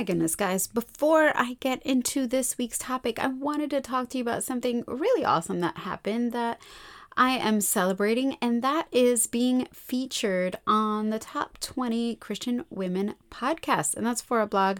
my goodness, guys. Before I get into this week's topic, I wanted to talk to you about something really awesome that happened that I am celebrating, and that is being featured on the top 20 Christian women podcasts. And that's for a blog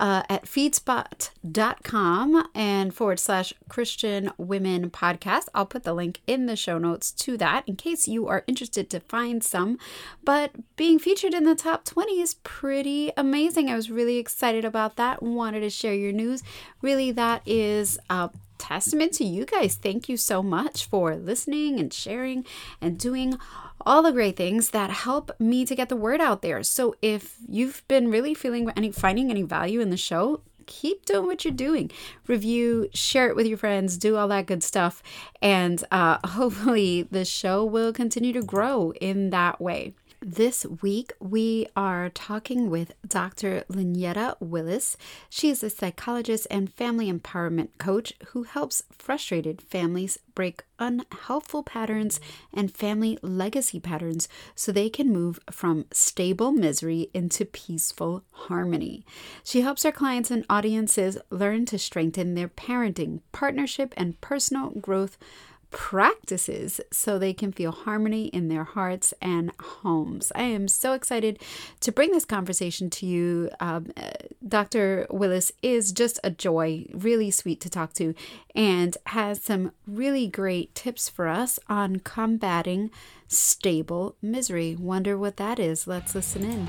uh, at feedspot.com and forward slash Christian Women Podcast. I'll put the link in the show notes to that in case you are interested to find some. But being featured in the top 20 is pretty amazing. I was really excited about that. Wanted to share your news. Really, that is a testament to you guys. Thank you so much for listening and sharing and doing all the great things that help me to get the word out there. So if you've been really feeling any finding any value in the show, keep doing what you're doing. Review, share it with your friends, do all that good stuff, and uh, hopefully the show will continue to grow in that way. This week, we are talking with Dr. Lynyetta Willis. She is a psychologist and family empowerment coach who helps frustrated families break unhelpful patterns and family legacy patterns so they can move from stable misery into peaceful harmony. She helps her clients and audiences learn to strengthen their parenting, partnership, and personal growth practices so they can feel harmony in their hearts and homes. I am so excited to bring this conversation to you. Um, uh, Dr. Willis is just a joy, really sweet to talk to, and has some really great tips for us on combating stable misery. Wonder what that is? Let's listen in.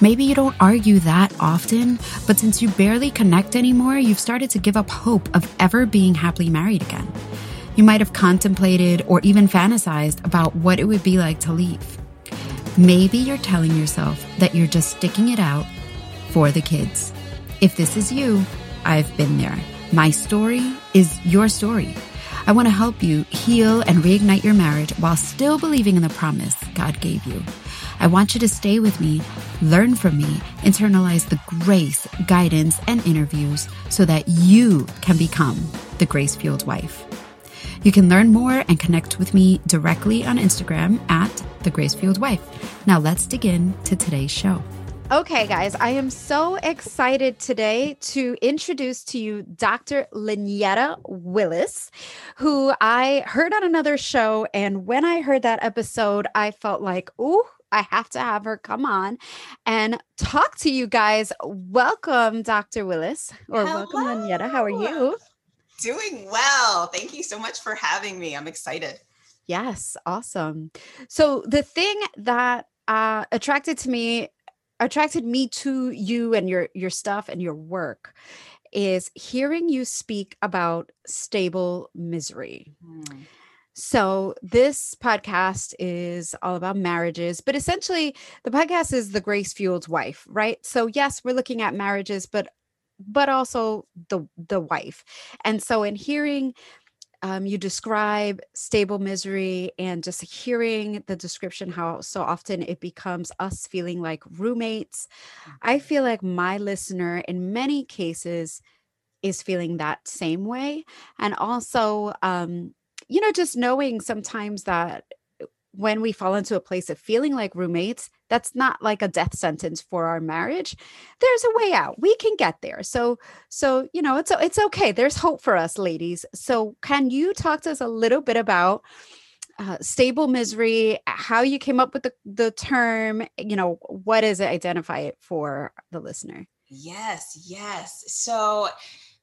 Maybe you don't argue that often, but since you barely connect anymore, you've started to give up hope of ever being happily married again. You might have contemplated or even fantasized about what it would be like to leave. Maybe you're telling yourself that you're just sticking it out for the kids. If this is you, I've been there. My story is your story. I want to help you heal and reignite your marriage while still believing in the promise God gave you. I want you to stay with me, learn from me, internalize the grace, guidance, and interviews so that you can become the grace fueled wife. You can learn more and connect with me directly on Instagram at the grace fueled wife. Now let's dig in to today's show. Okay, guys, I am so excited today to introduce to you Dr. Lynyetta Willis, who I heard on another show. And when I heard that episode, I felt like, ooh, I have to have her come on and talk to you guys. Welcome, Dr. Willis, or Hello. welcome, Lynyetta. How are you? Doing well. Thank you so much for having me. I'm excited. Yes, awesome. So the thing that uh, attracted to me, attracted me to you and your your stuff and your work is hearing you speak about stable misery. Hmm. So, this podcast is all about marriages, but essentially, the podcast is the grace fueled wife, right? So, yes, we're looking at marriages, but but also the the wife. And so, in hearing um, you describe stable misery and just hearing the description how so often it becomes us feeling like roommates i mm-hmm. feel like my listener in many cases is feeling that same way and also um, you know, just knowing sometimes that when we fall into a place of feeling like roommates, that's not like a death sentence for our marriage. There's a way out. We can get there. So, so you know, it's it's okay. There's hope for us, ladies. So, can you talk to us a little bit about uh, stable misery? How you came up with the the term? You know, what is it? Identify it for the listener. Yes, yes. So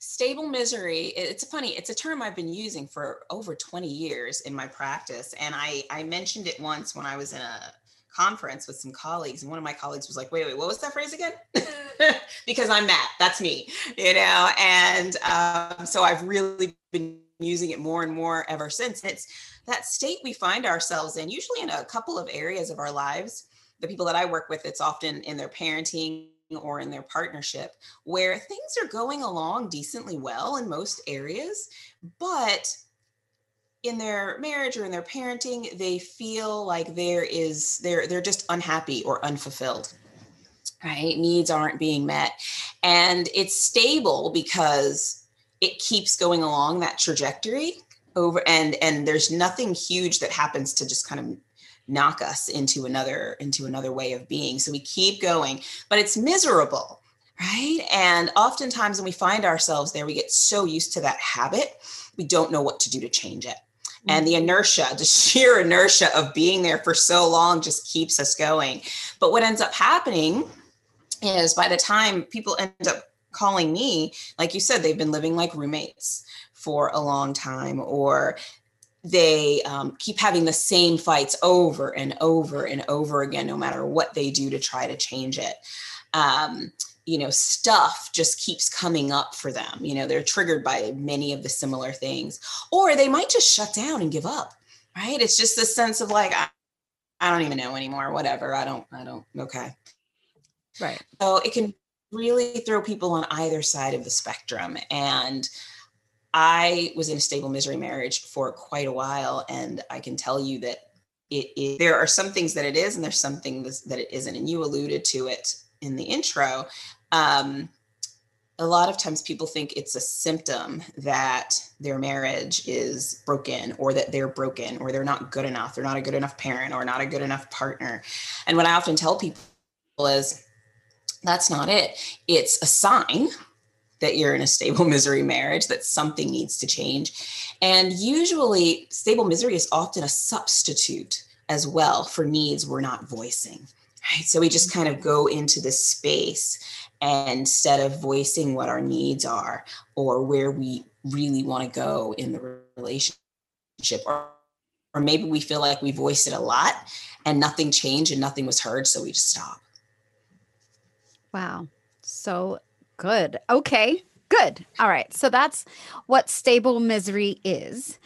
stable misery it's funny it's a term i've been using for over 20 years in my practice and i i mentioned it once when i was in a conference with some colleagues and one of my colleagues was like wait wait what was that phrase again? Because i'm that that's me you know and um, so i've really been using it more and more ever since it's that state we find ourselves in usually in a couple of areas of our lives the people that I work with, it's often in their parenting or in their partnership where things are going along decently well in most areas, but in their marriage or in their parenting, they feel like there is they're they're just unhappy or unfulfilled. Right? Needs aren't being met. And it's stable because it keeps going along that trajectory over and and there's nothing huge that happens to just kind of knock us into another into another way of being. So we keep going but it's miserable right? And oftentimes when we find ourselves there we get so used to that habit we don't know what to do to change it. And the mm-hmm. inertia the sheer inertia of being there for so long just keeps us going. But what ends up happening is by the time people end up calling me like you said they've been living like roommates for a long time or they um, keep having the same fights over and over and over again no matter what they do to try to change it. Um, you know stuff just keeps coming up for them. You know they're triggered by many of the similar things. Or they might just shut down and give up right? It's just this sense of like I, I don't even know anymore whatever i don't i don't okay. Right. So it can really throw people on either side of the spectrum. And I was in a stable misery marriage for quite a while, and I can tell you that it, it, there are some things that it is, and there's some things that it isn't. And you alluded to it in the intro. Um, a lot of times people think it's a symptom that their marriage is broken or that they're broken or they're not good enough they're not a good enough parent or not a good enough partner and what i often tell people is that's not it it's a sign that you're in a stable misery marriage, that something needs to change. And usually, stable misery is often a substitute as well for needs we're not voicing. Right. So we just kind of go into this space and instead of voicing what our needs are or where we really want to go in the relationship, or, or maybe we feel like we voiced it a lot and nothing changed and nothing was heard. So we just stop. Wow. So Good. Okay. Good. All right. So that's what stable misery is.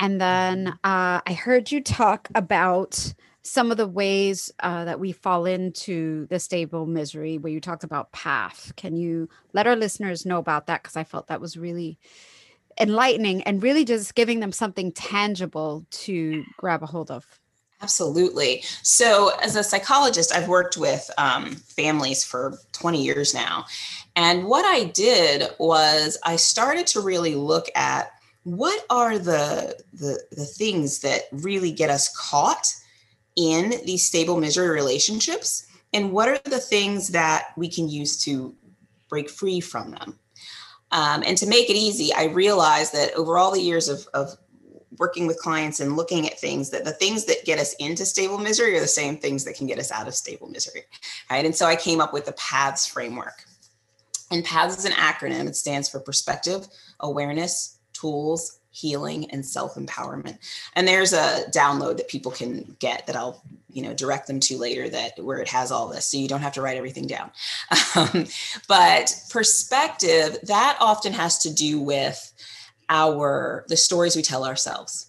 And then uh, I heard you talk about some of the ways uh, that we fall into the stable misery where you talked about path. Can you let our listeners know about that? Because I felt that was really enlightening and really just giving them something tangible to grab a hold of. Absolutely. So, as a psychologist, I've worked with um, families for 20 years now. And what I did was I started to really look at what are the, the, the things that really get us caught in these stable misery relationships, and what are the things that we can use to break free from them. Um, and to make it easy, I realized that over all the years of, of working with clients and looking at things that the things that get us into stable misery are the same things that can get us out of stable misery right? And so i came up with the paths framework. And paths is an acronym. It stands for perspective awareness tools healing and self-empowerment. And there's a download that people can get that i'll you know direct them to later that where it has all this so you don't have to write everything down. Um, but perspective that often has to do with our the stories we tell ourselves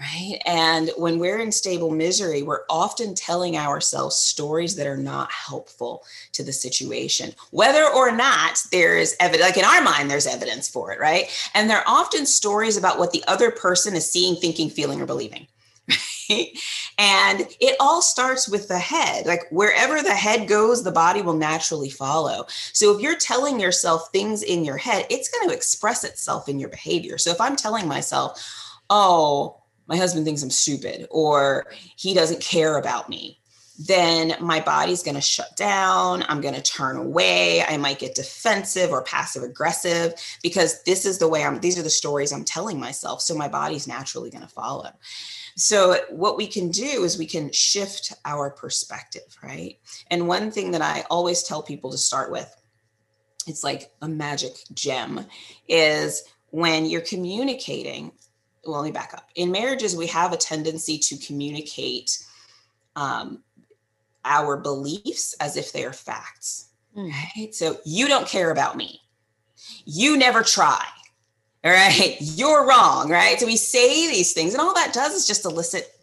right? And when we're in stable misery we're often telling ourselves stories that are not helpful to the situation. Whether or not there is evidence like in our mind there's evidence for it right? And they're often stories about what the other person is seeing thinking feeling or believing and it all starts with the head. Like wherever the head goes, the body will naturally follow. So if you're telling yourself things in your head, it's going to express itself in your behavior. So if I'm telling myself, oh, my husband thinks I'm stupid or he doesn't care about me, then my body's going to shut down. I'm going to turn away. I might get defensive or passive aggressive because this is the way I'm, these are the stories I'm telling myself. So my body's naturally going to follow. So, what we can do is we can shift our perspective, right? And one thing that I always tell people to start with, it's like a magic gem, is when you're communicating. Well, let me back up. In marriages, we have a tendency to communicate um, our beliefs as if they are facts. Mm. Right? So, you don't care about me. You never try all right, you're wrong, right? So we say these things, and all that does is just elicit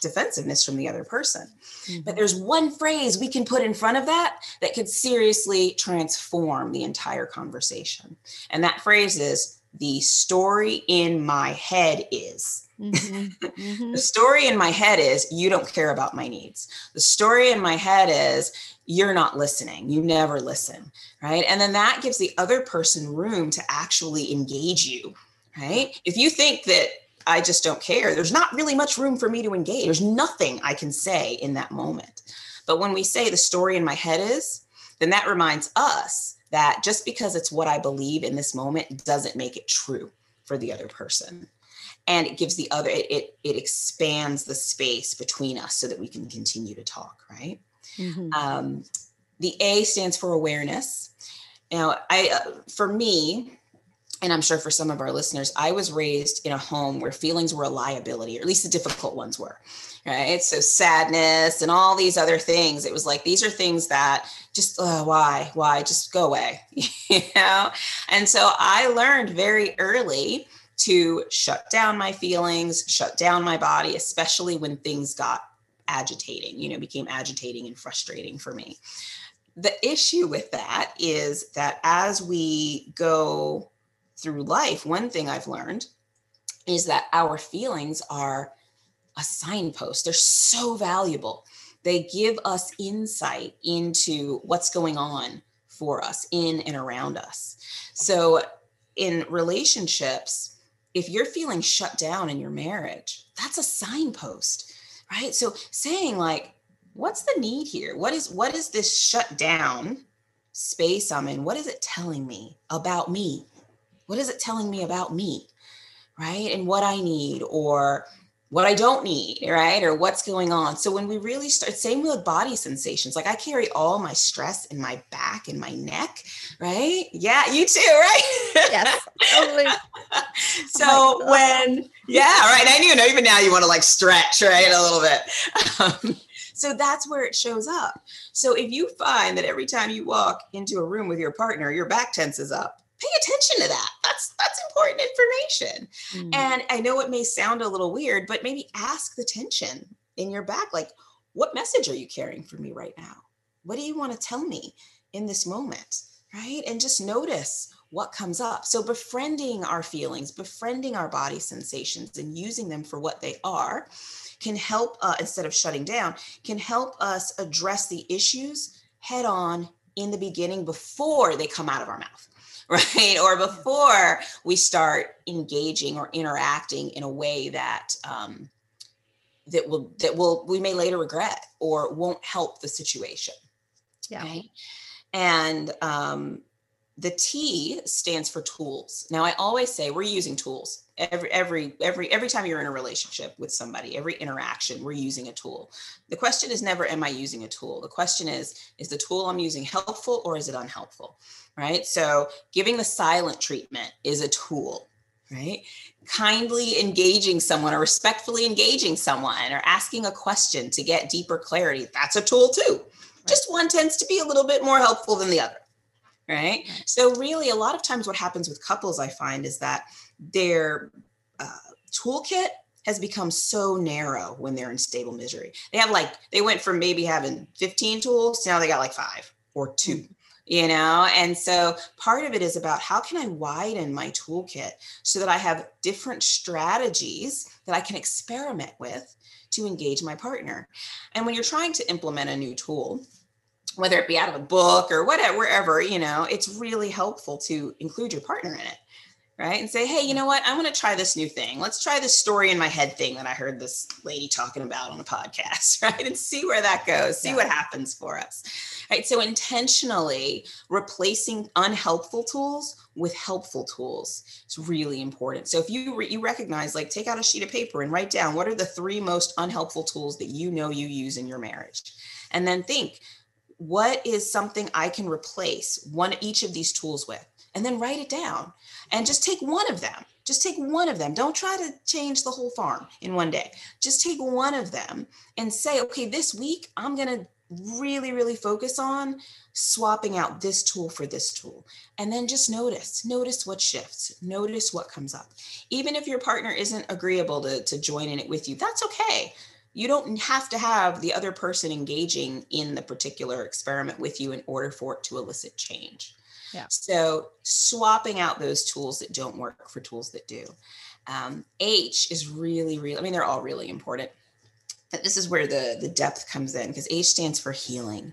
defensiveness from the other person. Mm-hmm. But there's one phrase we can put in front of that that could seriously transform the entire conversation. And that phrase is the story in my head is. Mm-hmm. Mm-hmm. the story in my head is you don't care about my needs. The story in my head is you're not listening. You never listen. Right. And then that gives the other person room to actually engage you. Right. If you think that I just don't care. There's not really much room for me to engage. There's nothing I can say in that moment. But when we say the story in my head is, then that reminds us that just because it's what I believe in this moment doesn't make it true for the other person. And it gives the other, it, it, it expands the space between us so that we can continue to talk, right? Mm-hmm. Um, the A stands for awareness. Now, I, uh, for me, and I'm sure for some of our listeners, I was raised in a home where feelings were a liability, or at least the difficult ones were, right? So sadness and all these other things. It was like these are things that just uh, why, why, just go away, you know. And so I learned very early to shut down my feelings, shut down my body, especially when things got agitating, you know, became agitating and frustrating for me. The issue with that is that as we go through life, one thing I've learned is that our feelings are a signpost. They're so valuable. They give us insight into what's going on for us in and around us. So, in relationships, if you're feeling shut down in your marriage, that's a signpost, right? So, saying, like, what's the need here? What is what is this shut down space I'm in? What is it telling me about me? What is it telling me about me? Right. And what I need or what I don't need, right? Or what's going on. So when we really start, same with body sensations. Like I carry all my stress in my back and my neck, right? Yeah, you too, right? Yes, totally. so oh when, yeah, right. I you know even now you want to like stretch, right, a little bit. Um, so that's where it shows up. So if you find that every time you walk into a room with your partner, your back tenses up, pay attention to that. That's that's important information. Mm. And I know it may sound a little weird, but maybe ask the tension in your back like what message are you carrying for me right now? What do you want to tell me in this moment? Right? And just notice what comes up. So, befriending our feelings, befriending our body sensations, and using them for what they are can help, uh, instead of shutting down, can help us address the issues head on in the beginning before they come out of our mouth. right? Or before we start engaging or interacting in a way that um, that will that will we may later regret or won't help the situation. Yeah. Right? And um, the T stands for tools. Now I always say we're using tools every every every every time you're in a relationship with somebody every interaction we're using a tool. The question is never am i using a tool? The question is is the tool i'm using helpful or is it unhelpful right? So giving the silent treatment is a tool right? Kindly engaging someone or respectfully engaging someone or asking a question to get deeper clarity that's a tool too. Right. just one tends to be a little bit more helpful than the other right? So really a lot of times what happens with couples i find is that their uh, toolkit has become so narrow when they're in stable misery. They have like, they went from maybe having 15 tools to now they got like five or two, mm-hmm. you know? And so part of it is about how can I widen my toolkit so that I have different strategies that I can experiment with to engage my partner. And when you're trying to implement a new tool, whether it be out of a book or whatever, wherever, you know, it's really helpful to include your partner in it right? And say, hey, you mm-hmm. know what? I want to try this new thing. Let's try this story in my head thing that I heard this lady talking about on a podcast, right? And see where that goes, see yeah. what happens for us, right? So, intentionally replacing unhelpful tools with helpful tools is really important. So, if you re- you recognize, like, take out a sheet of paper and write down what are the three most unhelpful tools that you know you use in your marriage, and then think, what is something I can replace one each of these tools with? And then write it down and just take one of them. Just take one of them. Don't try to change the whole farm in one day. Just take one of them and say, okay, this week I'm going to really, really focus on swapping out this tool for this tool. And then just notice, notice what shifts, notice what comes up. Even if your partner isn't agreeable to, to join in it with you, that's okay. you don't have to have the other person engaging in the particular experiment with you in order for it to elicit change. Yeah. So swapping out those tools that don't work for tools that do. Um, H is really, really, I mean, they're all really important. But this is where the, the depth comes in because H stands for healing.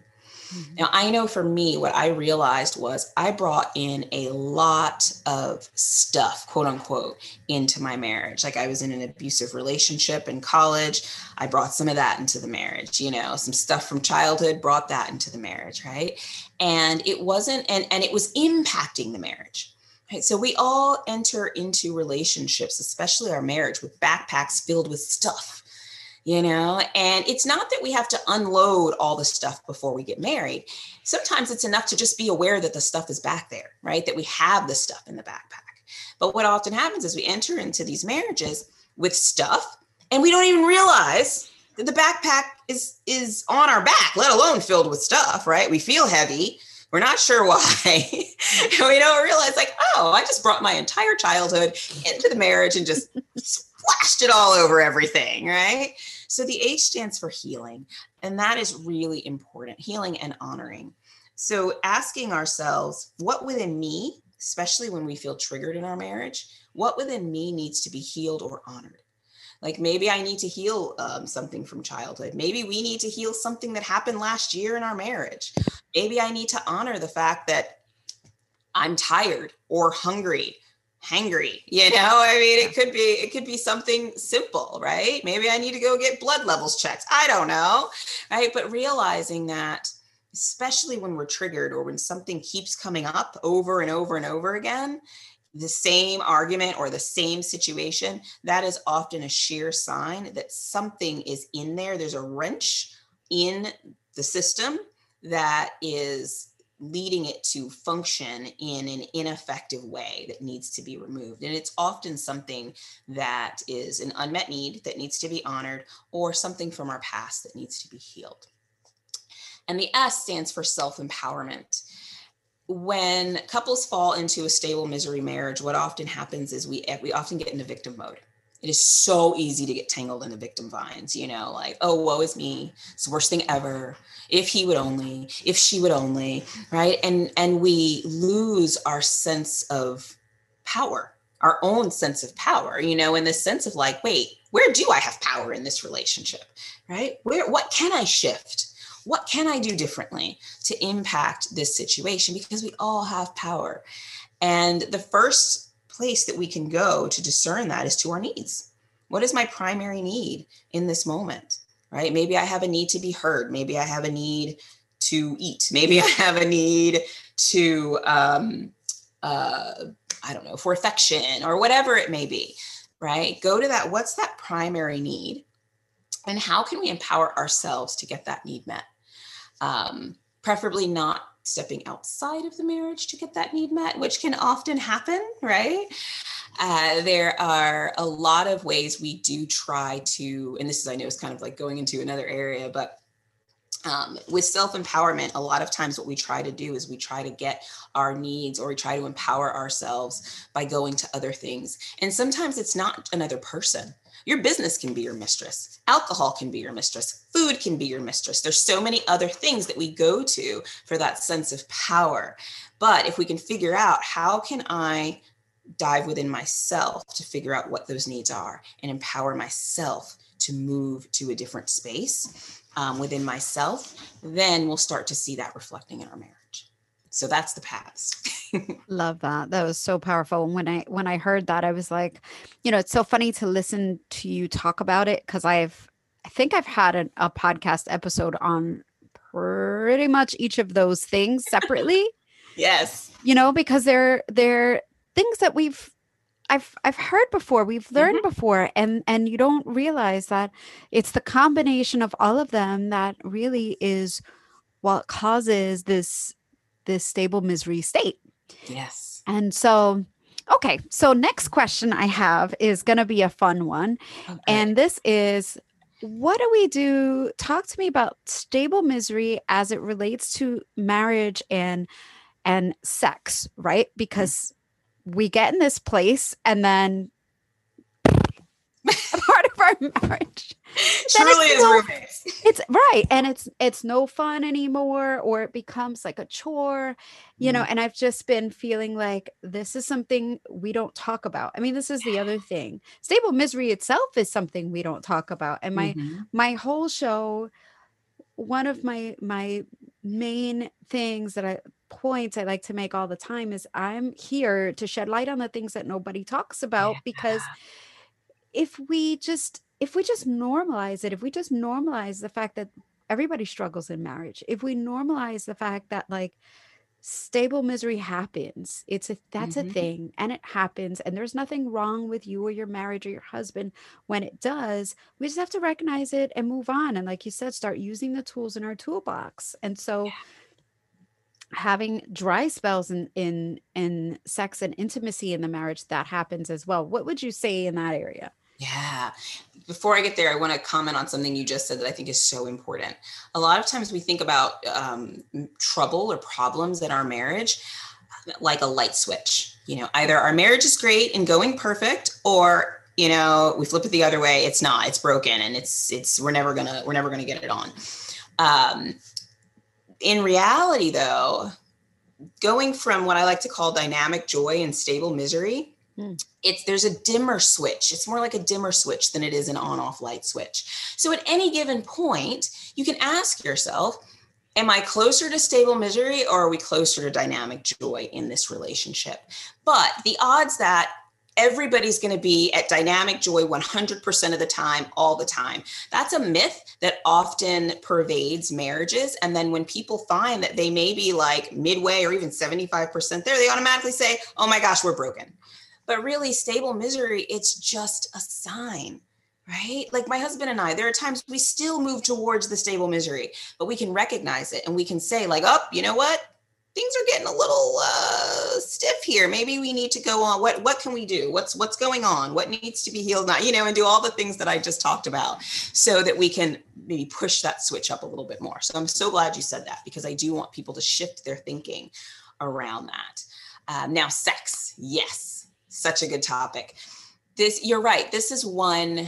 Mm-hmm. Now, I know for me, what I realized was I brought in a lot of stuff, quote unquote, into my marriage. Like I was in an abusive relationship in college. I brought some of that into the marriage, you know, some stuff from childhood, brought that into the marriage, right? And it wasn't, and, and it was impacting the marriage. Right. So we all enter into relationships, especially our marriage, with backpacks filled with stuff you know? And it's not that we have to unload all the stuff before we get married. Sometimes it's enough to just be aware that the stuff is back there right? That we have the stuff in the backpack. But what often happens is we enter into these marriages with stuff and we don't even realize that the backpack is is on our back let alone filled with stuff right? We feel heavy we're not sure why we don't realize like oh i just brought my entire childhood into the marriage and just splashed it all over everything right so the H stands for healing, and that is really important healing and honoring. So asking ourselves, what within me, especially when we feel triggered in our marriage, what within me needs to be healed or honored? Like maybe I need to heal um, something from childhood. Maybe we need to heal something that happened last year in our marriage. Maybe I need to honor the fact that I'm tired or hungry hangry you know? I mean it could be it could be something simple right? Maybe i need to go get blood levels checked. I don't know right? But realizing that especially when we're triggered or when something keeps coming up over and over and over again the same argument or the same situation that is often a sheer sign that something is in there. There's a wrench in the system that is leading it to function in an ineffective way that needs to be removed. And it's often something that is an unmet need that needs to be honored or something from our past that needs to be healed. And the S stands for self empowerment. When couples fall into a stable misery marriage, what often happens is we, we often get into victim mode it is so easy to get tangled in the victim vines, you know, like, oh, woe is me. It's the worst thing ever. If he would only, if she would only, right? And and we lose our sense of power, our own sense of power, you know, in the sense of like, wait, where do I have power in this relationship? Right? Where what can I shift? What can I do differently to impact this situation? Because we all have power. And the first place that we can go to discern that is to our needs. What is my primary need in this moment? Right? Maybe I have a need to be heard. Maybe I have a need to eat. Maybe I have a need to, um, uh, I don't know, for affection or whatever it may be. Right? Go to that. What's that primary need? And how can we empower ourselves to get that need met? Um, preferably not stepping outside of the marriage to get that need met, which can often happen, right? Uh, there are a lot of ways we do try to, and this is, I know, is kind of like going into another area, but um, with self empowerment, a lot of times what we try to do is we try to get our needs or we try to empower ourselves by going to other things. And sometimes it's not another person. Your business can be your mistress. Alcohol can be your mistress. Food can be your mistress. There's so many other things that we go to for that sense of power. But if we can figure out how can I dive within myself to figure out what those needs are and empower myself to move to a different space um, within myself, then we'll start to see that reflecting in our marriage. So that's the paths. Love that. That was so powerful. And when i when i heard that i was like you know it's so funny to listen to you talk about it because i've i think i've had a, a podcast episode on pretty much each of those things separately. Yes. You know because they're they're things that we've I've I've heard before, we've learned mm-hmm. before, and and you don't realize that it's the combination of all of them that really is what causes this this stable misery state. Yes. And so, okay. So, next question I have is going to be a fun one. Okay. And this is what do we do? Talk to me about stable misery as it relates to marriage and and sex, right? Mm. Because mm. We get in this place and then part of our marriage. Truly is no, roommates. It's right. And it's it's no fun anymore, or it becomes like a chore, you know. Mm. And I've just been feeling like this is something we don't talk about. I mean, this is the other thing. Stable misery itself is something we don't talk about. And my Mhm. my whole show, one of my my main things that I points I like to make all the time is I'm here to shed light on the things that nobody talks about because if we just if we just normalize it if we just normalize the fact that everybody struggles in marriage if we normalize the fact that like stable misery happens it's a that's a Mhm. thing and it happens and there's nothing wrong with you or your marriage or your husband when it does we just have to recognize it and move on and like you said start using the tools in our toolbox. And so having dry spells in in in sex and intimacy in the marriage that happens as well what would you say in that area Yeah. Before I get there, I want to comment on something you just said that I think is so important. A lot of times we think about um, trouble or problems in our marriage uh, like a light switch. You know, either our marriage is great and going perfect, or you know, we flip it the other way. It's not. It's broken, and it's it's we're never gonna we're never gonna get it on. Um, in reality, though, going from what I like to call dynamic joy and stable misery hmm. it's there's a dimmer switch. It's more like a dimmer switch than it is an on off light switch. So at any given point you can ask yourself am i closer to stable misery or are we closer to dynamic joy in this relationship? But the odds that everybody's going to be at dynamic joy 100% of the time all the time. That's a myth that often pervades marriages and then when people find that they may be like midway or even 75% there they automatically say oh my gosh we're broken. But really stable misery it's just a sign right? Like my husband and i there are times we still move towards the stable misery but we can recognize it and we can say like oh you know what things are getting a little uh, stiff here. Maybe we need to go on what what can we do? What's what's going on? What needs to be healed now? You know and do all the things that i just talked about so that we can maybe push that switch up a little bit more. So i'm so glad you said that because i do want people to shift their thinking around that. Um, now sex. Yes. Such a good topic. This, you're right. This is one,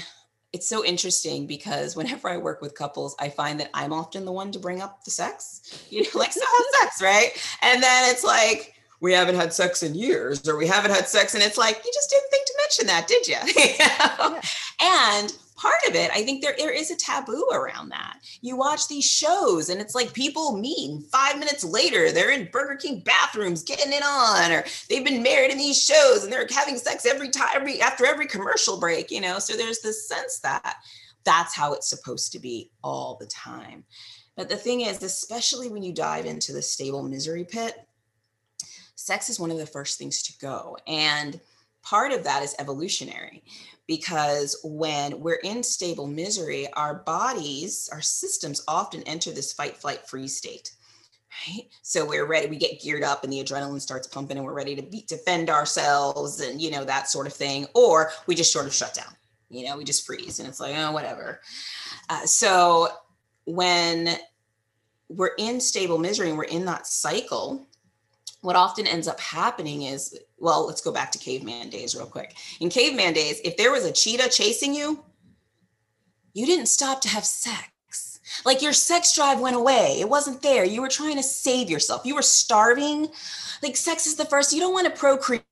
it's so interesting because whenever I work with couples, I find that I'm often the one to bring up the sex, you know, like, so how's sex, right? And then it's like, we haven't had sex in years, or we haven't had sex. And it's like, you just didn't think to mention that, did you? you know? And part of it, I think there, there is a taboo around that. You watch these shows and it's like people meet and five minutes later they're in Burger King bathrooms getting it on, or they've been married in these shows and they're having sex every time, every after every commercial break, you know. So there's this sense that that's how it's supposed to be all the time. But the thing is, especially when you dive into the stable misery pit, sex is one of the first things to go. And part of that is evolutionary because when we're in stable misery, our bodies, our systems often enter this fight, flight, freeze state. Right. So we're ready, we get geared up and the adrenaline starts pumping and we're ready to be, defend ourselves and, you know, that sort of thing. Or we just sort of shut down, you know, we just freeze and it's like, oh, whatever. Uh, so when we're in stable misery and we're in that cycle, what often ends up happening is well let's go back to caveman days real quick. In caveman days if there was a cheetah chasing you you didn't stop to have sex. Like your sex drive went away. It wasn't there. You were trying to save yourself. You were starving. Like sex is the first you don't want to procreate.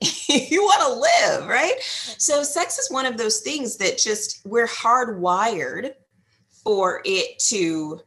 You want to live right? So sex is one of those things that just we're hardwired for it to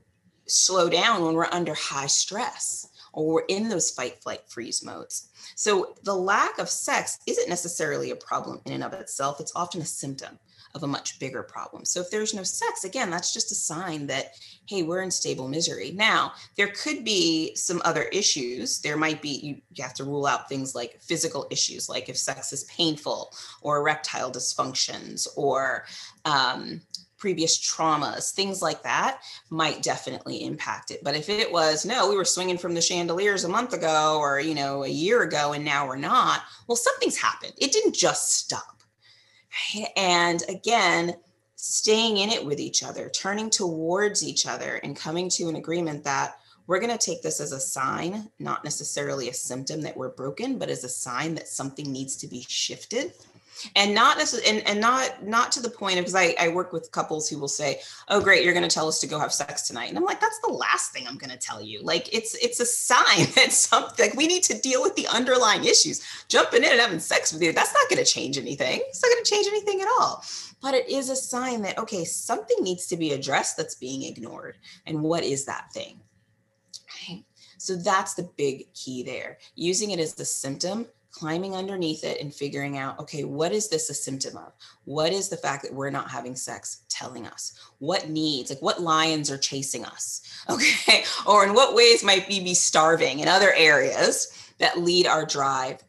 slow down when we're under high stress or we're in those fight, flight, freeze modes. So the lack of sex isn't necessarily a problem in and of itself. It's often a symptom of a much bigger problem. So if there's no sex, again, that's just a sign that, hey, we're in stable misery. Now, there could be some other issues. There might be, you, you have to rule out things like physical issues, like if sex is painful or erectile dysfunctions or um, previous traumas, things like that might definitely impact it. But if it was, no, we were swinging from the chandeliers a month ago or, you know, a year ago and now we're not, well, something's happened. It didn't just stop. And again, staying in it with each other, turning towards each other and coming to an agreement that we're going to take this as a sign, not necessarily a symptom that we're broken, but as a sign that something needs to be shifted and not necessarily and, and not not to the point of because I, I work with couples who will say oh great you're going to tell us to go have sex tonight. And i'm like that's the last thing i'm going to tell you. Like it's it's a sign that something like we need to deal with the underlying issues. Jumping in and having sex with you that's not going to change anything. It's not going to change anything at all. But it is a sign that okay something needs to be addressed that's being ignored. And what is that thing? So that's the big key there. Using it as the symptom climbing underneath it and figuring out okay what is this a symptom of? What is the fact that we're not having sex telling us? What needs like what lions are chasing us? Okay or in what ways might we be starving in other areas that lead our drive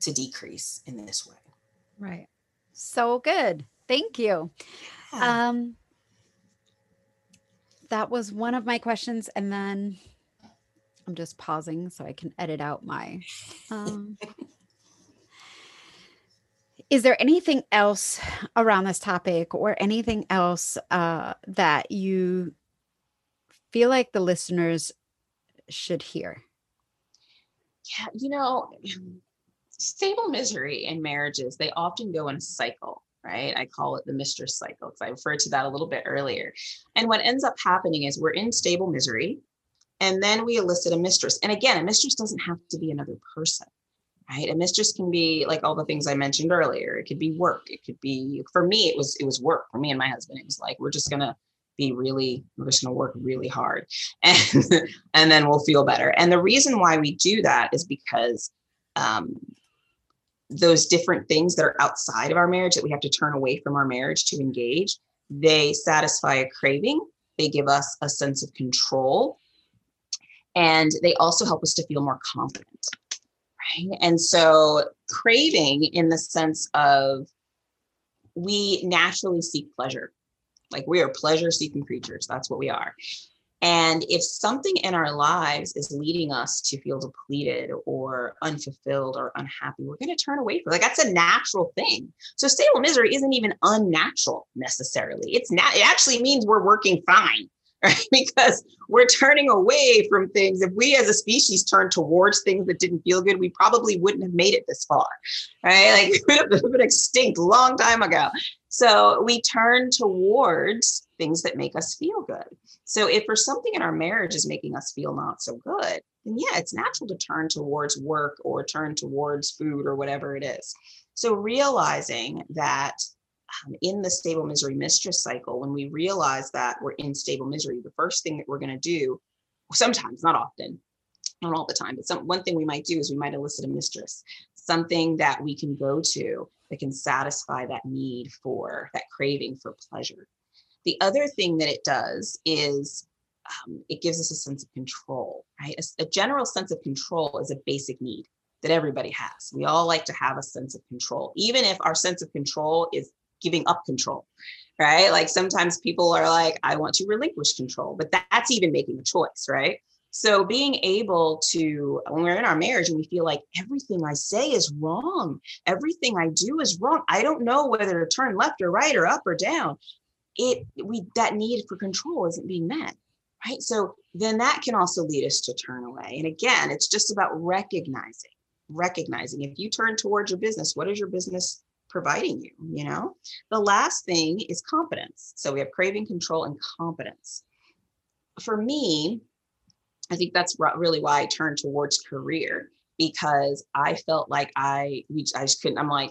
to decrease in this way? Right. So good. Thank you. Yeah. um that was one of my questions and then I'm just pausing so I can edit out my. Um, is there anything else around this topic or anything else uh, that you feel like the listeners should hear? Yeah, you know, stable misery in marriages, they often go in a cycle right? I call it the mistress cycle because I referred to that a little bit earlier. And what ends up happening is we're in stable misery and then we elicit a mistress. And again, a mistress doesn't have to be another person, right? A mistress can be like all the things I mentioned earlier. It could be work. It could be for me, it was it was work. For me and my husband, it was like we're just gonna be really, we're just gonna work really hard and and then we'll feel better. And the reason why we do that is because um those different things that are outside of our marriage that we have to turn away from our marriage to engage, they satisfy a craving. They give us a sense of control and they also help us to feel more confident right and so craving in the sense of we naturally seek pleasure like we are pleasure seeking creatures that's what we are and if something in our lives is leading us to feel depleted or unfulfilled or unhappy, we're going to turn away from it. Like that's a natural thing. So stable misery isn't even unnatural necessarily. It's not, it actually means we're working fine right? Because we're turning away from things. If we as a species turn towards things that didn't feel good, we probably wouldn't have made it this far, right? Like we would have been extinct a long time ago. So we turn towards things that make us feel good. So if for something in our marriage is making us feel not so good, then yeah, it's natural to turn towards work or turn towards food or whatever it is. So realizing that um, in the stable misery mistress cycle, when we realize that we're in stable misery, the first thing that we're going to do, sometimes, not often, not all the time, but some one thing we might do is we might elicit a mistress, something that we can go to that can satisfy that need for that craving for pleasure. The other thing that it does is um, it gives us a sense of control, right? A, a general sense of control is a basic need that everybody has. We all like to have a sense of control, even if our sense of control is giving up control, right? Like sometimes people are like, I want to relinquish control, but that's even making a choice, right? So being able to, when we're in our marriage and we feel like everything I say is wrong, everything I do is wrong, I don't know whether to turn left or right or up or down. It we that need for control isn't being met, right? So then that can also lead us to turn away. And again, it's just about recognizing, recognizing if you turn towards your business, what is your business providing you, you know? The last thing is competence. So we have craving, control, and competence. For me, I think that's really why I turned towards career because I felt like I we I just couldn't. I'm like,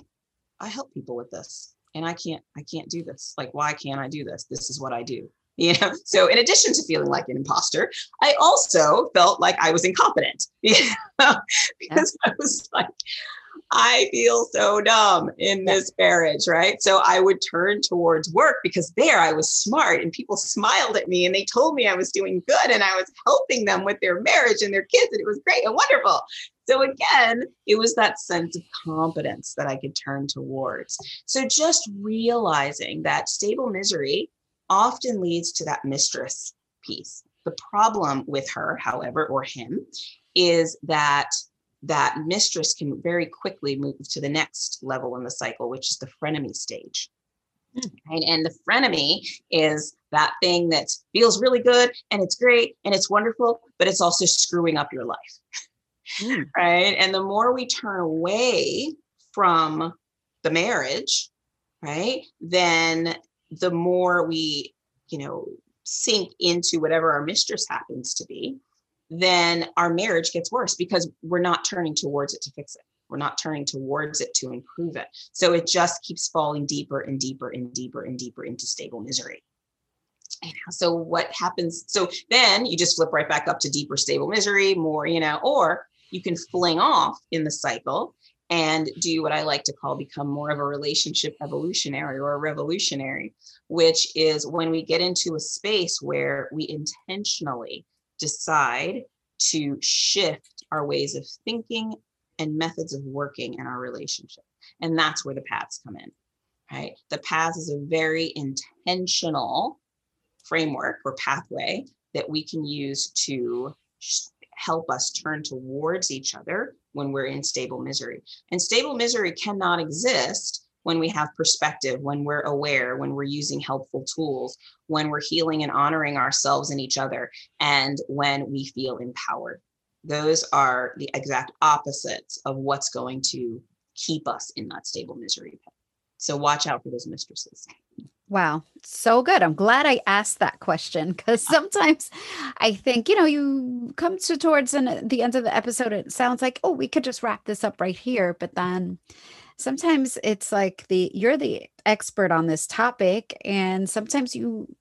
I help people with this, and I can't I can't do this. Like, why can't I do this? This is what I do. You know. So in addition to feeling like an imposter, I also felt like I was incompetent. You know? because yeah. I was like, I feel so dumb in this marriage, right? So I would turn towards work because there I was smart and people smiled at me and they told me I was doing good and I was helping them with their marriage and their kids and it was great and wonderful. So again, it was that sense of competence that I could turn towards. So just realizing that stable misery often leads to that mistress piece. The problem with her, however, or him, is that that mistress can very quickly move to the next level in the cycle, which is the frenemy stage. Mm. Right? And the frenemy is that thing that feels really good and it's great and it's wonderful, but it's also screwing up your life. Mm. Right. And the more we turn away from the marriage, right? Then the more we, you know, sink into whatever our mistress happens to be, then our marriage gets worse because we're not turning towards it to fix it. We're not turning towards it to improve it. So it just keeps falling deeper and deeper and deeper and deeper into stable misery. And so what happens? So then you just flip right back up to deeper stable misery, more, you know, or you can fling off in the cycle and do what I like to call become more of a relationship evolutionary or a revolutionary, which is when we get into a space where we intentionally decide to shift our ways of thinking and methods of working in our relationship. And that's where the paths come in, right? The paths is a very intentional framework or pathway that we can use to help us turn towards each other when we're in stable misery. And stable misery cannot exist when we have perspective, when we're aware, when we're using helpful tools, when we're healing and honoring ourselves and each other, and when we feel empowered. Those are the exact opposites of what's going to keep us in that stable misery. pit. So watch out for those mistresses. Wow, so good. I'm glad I asked that question because ah. sometimes I think, you know, you come to towards an, the end of the episode, it sounds like, oh, we could just wrap this up right here. But then sometimes it's like the you're the expert on this topic, and sometimes you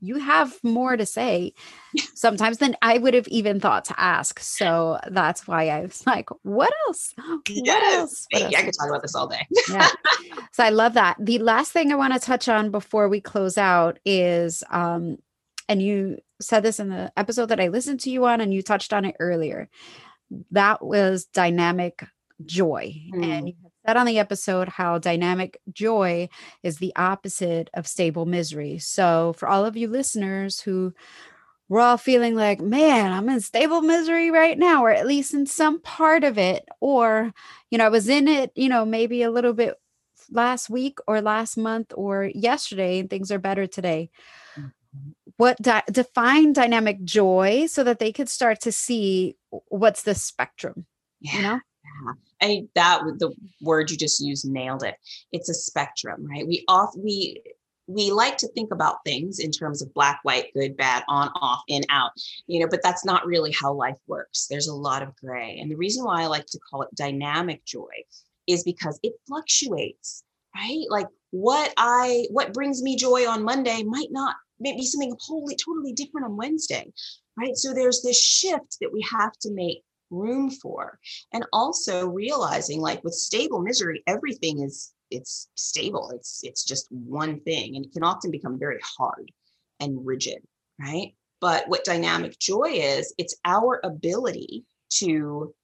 you have more to say sometimes than I would have even thought to ask. So that's why I was like, what else? What yes. else? What else? I could talk about this all day. yeah. So I love that. The last thing I want to touch on before we close out is um and you said this in the episode that I listened to you on and you touched on it earlier. That was dynamic joy. Mm. And you said on the episode how dynamic joy is the opposite of stable misery. So, for all of you listeners who we're all feeling like, man, I'm in stable misery right now, or at least in some part of it, or, you know, I was in it, you know, maybe a little bit last week or last month or yesterday, and things are better today. Mm-hmm. What di- define dynamic joy so that they could start to see what's the spectrum, yeah. you know? I that the word you just used nailed it. It's a spectrum, right? We off we we like to think about things in terms of black, white, good, bad, on, off, in, out, you know, but that's not really how life works. There's a lot of gray. And the reason why I like to call it dynamic joy is because it fluctuates, right? Like what I what brings me joy on Monday might not maybe something wholly totally different on Wednesday, right? So there's this shift that we have to make room for. And also realizing like with stable misery everything is it's stable. It's it's just one thing and it can often become very hard and rigid right? But what dynamic joy is it's our ability to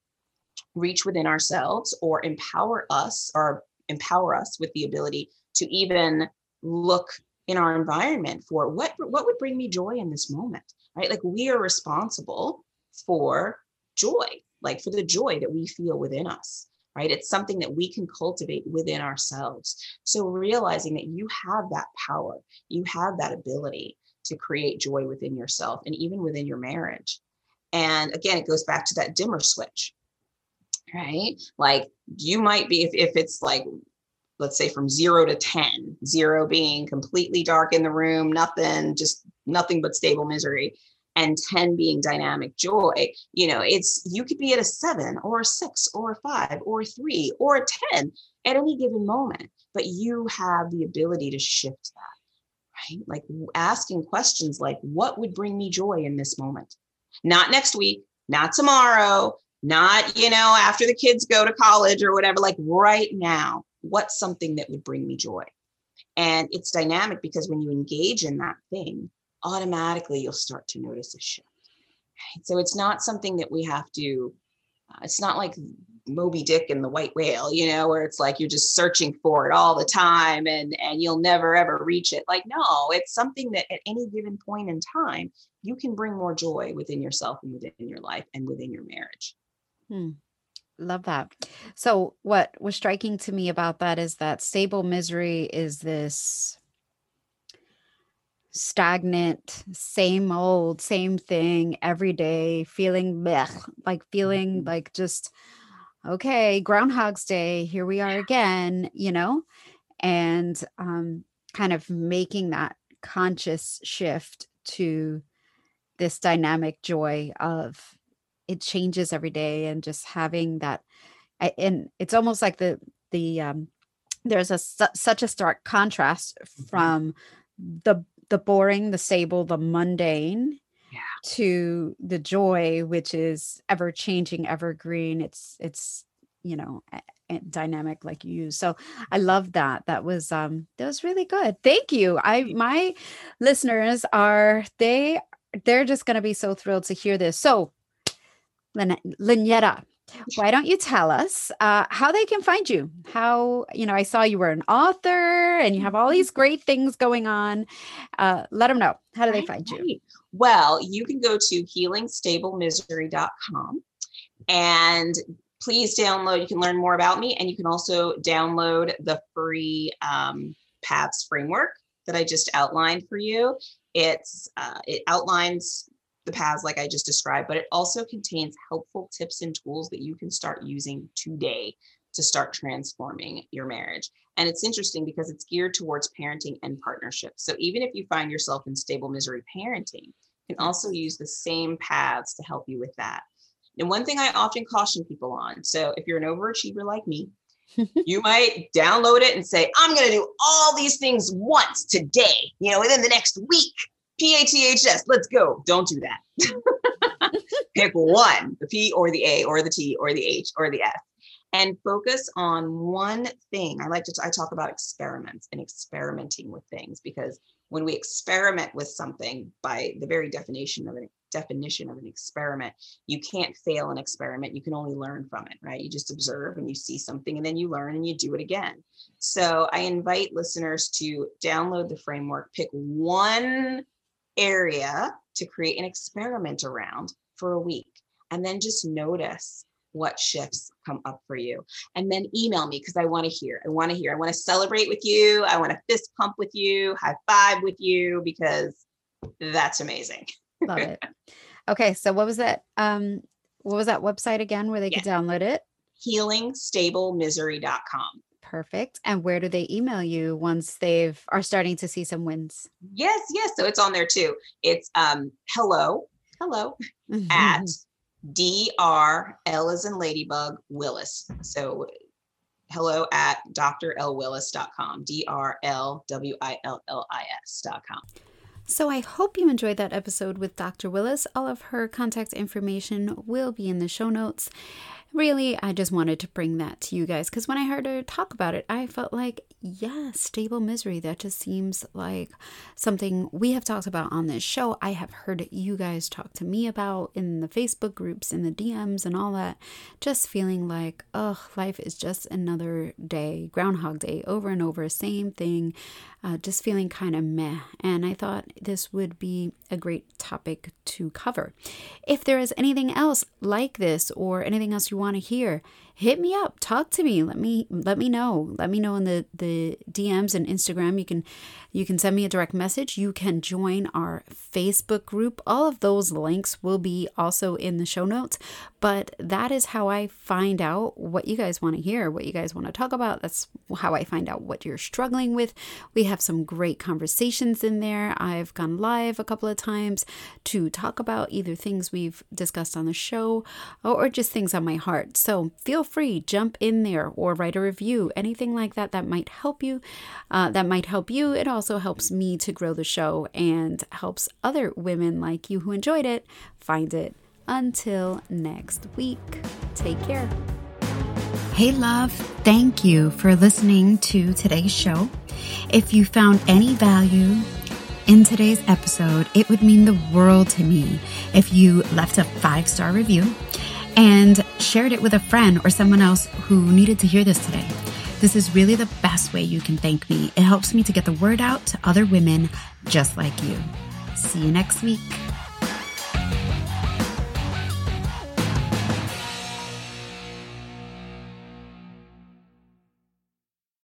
reach within ourselves or empower us or empower us with the ability to even look in our environment for what what would bring me joy in this moment right? Like we are responsible for joy, like for the joy that we feel within us, right? It's something that we can cultivate within ourselves. So realizing that you have that power, you have that ability to create joy within yourself and even within your marriage. And again, it goes back to that dimmer switch, right? Like you might be, if, if it's like, let's say from zero to 10, zero being completely dark in the room, nothing, just nothing but stable misery and 10 being dynamic joy you know it's you could be at a seven or a six or a five or a three or a 10 at any given moment but you have the ability to shift that right? Like asking questions like what would bring me joy in this moment? Not next week not tomorrow not you know after the kids go to college or whatever like right now what's something that would bring me joy? And it's dynamic because when you engage in that thing automatically you'll start to notice a shift. So it's not something that we have to, uh, it's not like Moby Dick and the white whale, you know, where it's like you're just searching for it all the time and and you'll never ever reach it. Like no, it's something that at any given point in time you can bring more joy within yourself and within your life and within your marriage. Hmm. Love that. So what was striking to me about that is that stable misery is this stagnant, same old, same thing every day, feeling blech, like feeling mm-hmm. like just okay, Groundhog's Day, here we are again, you know, and um, kind of making that conscious shift to this dynamic joy of it changes every day and just having that and it's almost like the the um there's a such a stark contrast mm-hmm. from the the boring the sable the mundane yeah. to the joy which is ever changing evergreen it's it's you know dynamic like you use. So i love that. That was um that was really good. Thank you. I my listeners are they they're just going to be so thrilled to hear this. So Lin- Lynyetta, why don't you tell us uh, how they can find you? How, you know, I saw you were an author and you have all these great things going on. Uh, let them know. How do they find you? Well, you can go to healingstablemisery.com and please download. You can learn more about me and you can also download the free um, paths framework that I just outlined for you. It's uh, it outlines the paths like I just described, but it also contains helpful tips and tools that you can start using today to start transforming your marriage. And it's interesting because it's geared towards parenting and partnership. So even if you find yourself in stable misery parenting, you can also use the same paths to help you with that. And one thing I often caution people on so if you're an overachiever like me, you might download it and say, I'm going to do all these things once today, you know, within the next week. PATHS, let's go. Don't do that. Pick one, the P or the A or the T or the H or the S, and focus on one thing. I like to, I talk about experiments and experimenting with things because when we experiment with something by the very definition of an definition of an experiment you can't fail an experiment you can only learn from it right you just observe and you see something and then you learn and you do it again so i invite listeners to download the framework pick one area to create an experiment around for a week and then just notice what shifts come up for you. And then email me because i want to hear i want to hear i want to celebrate with you i want to fist pump with you high five with you because that's amazing. Love it. Okay so what was that um what was that website again where they yeah. could download it? Healingstablemisery.com Perfect. And where do they email you once they've are starting to see some wins? Yes, yes. So it's on there too. It's um hello, hello at dr l as in ladybug willis. So hello at drlwillis.com. D-R-L-W-I-L-L-I-S.com. So I hope you enjoyed that episode with Dr. Willis. All of her contact information will be in the show notes really, I just wanted to bring that to you guys because when I heard her talk about it, I felt like, yeah, stable misery. That just seems like something we have talked about on this show. I have heard you guys talk to me about in the Facebook groups, in the DMs, and all that. Just feeling like, oh, life is just another day, Groundhog Day, over and over, same thing uh, just feeling kind of meh. And I thought this would be a great topic to cover. If there is anything else like this or anything else you want to hear, hit me up. Talk to me. Let me let me know. Let me know in the the dms and instagram. You can you can send me a direct message. You can join our facebook group. All of those links will be also in the show notes. But that is how i find out what you guys want to hear what you guys want to talk about. That's how i find out what you're struggling with. We have some great conversations in there. I've gone live a couple of times to talk about either things we've discussed on the show or just things on my heart. So feel feel free, jump in there or write a review, anything like that that might help you. Uh, that might help you. It also helps me to grow the show and helps other women like you who enjoyed it find it. Until next week, take care. Hey, love, thank you for listening to today's show. If you found any value, in today's episode, it would mean the world to me if you left a five star review and shared it with a friend or someone else who needed to hear this today. This is really the best way you can thank me. It helps me to get the word out to other women just like you. See you next week.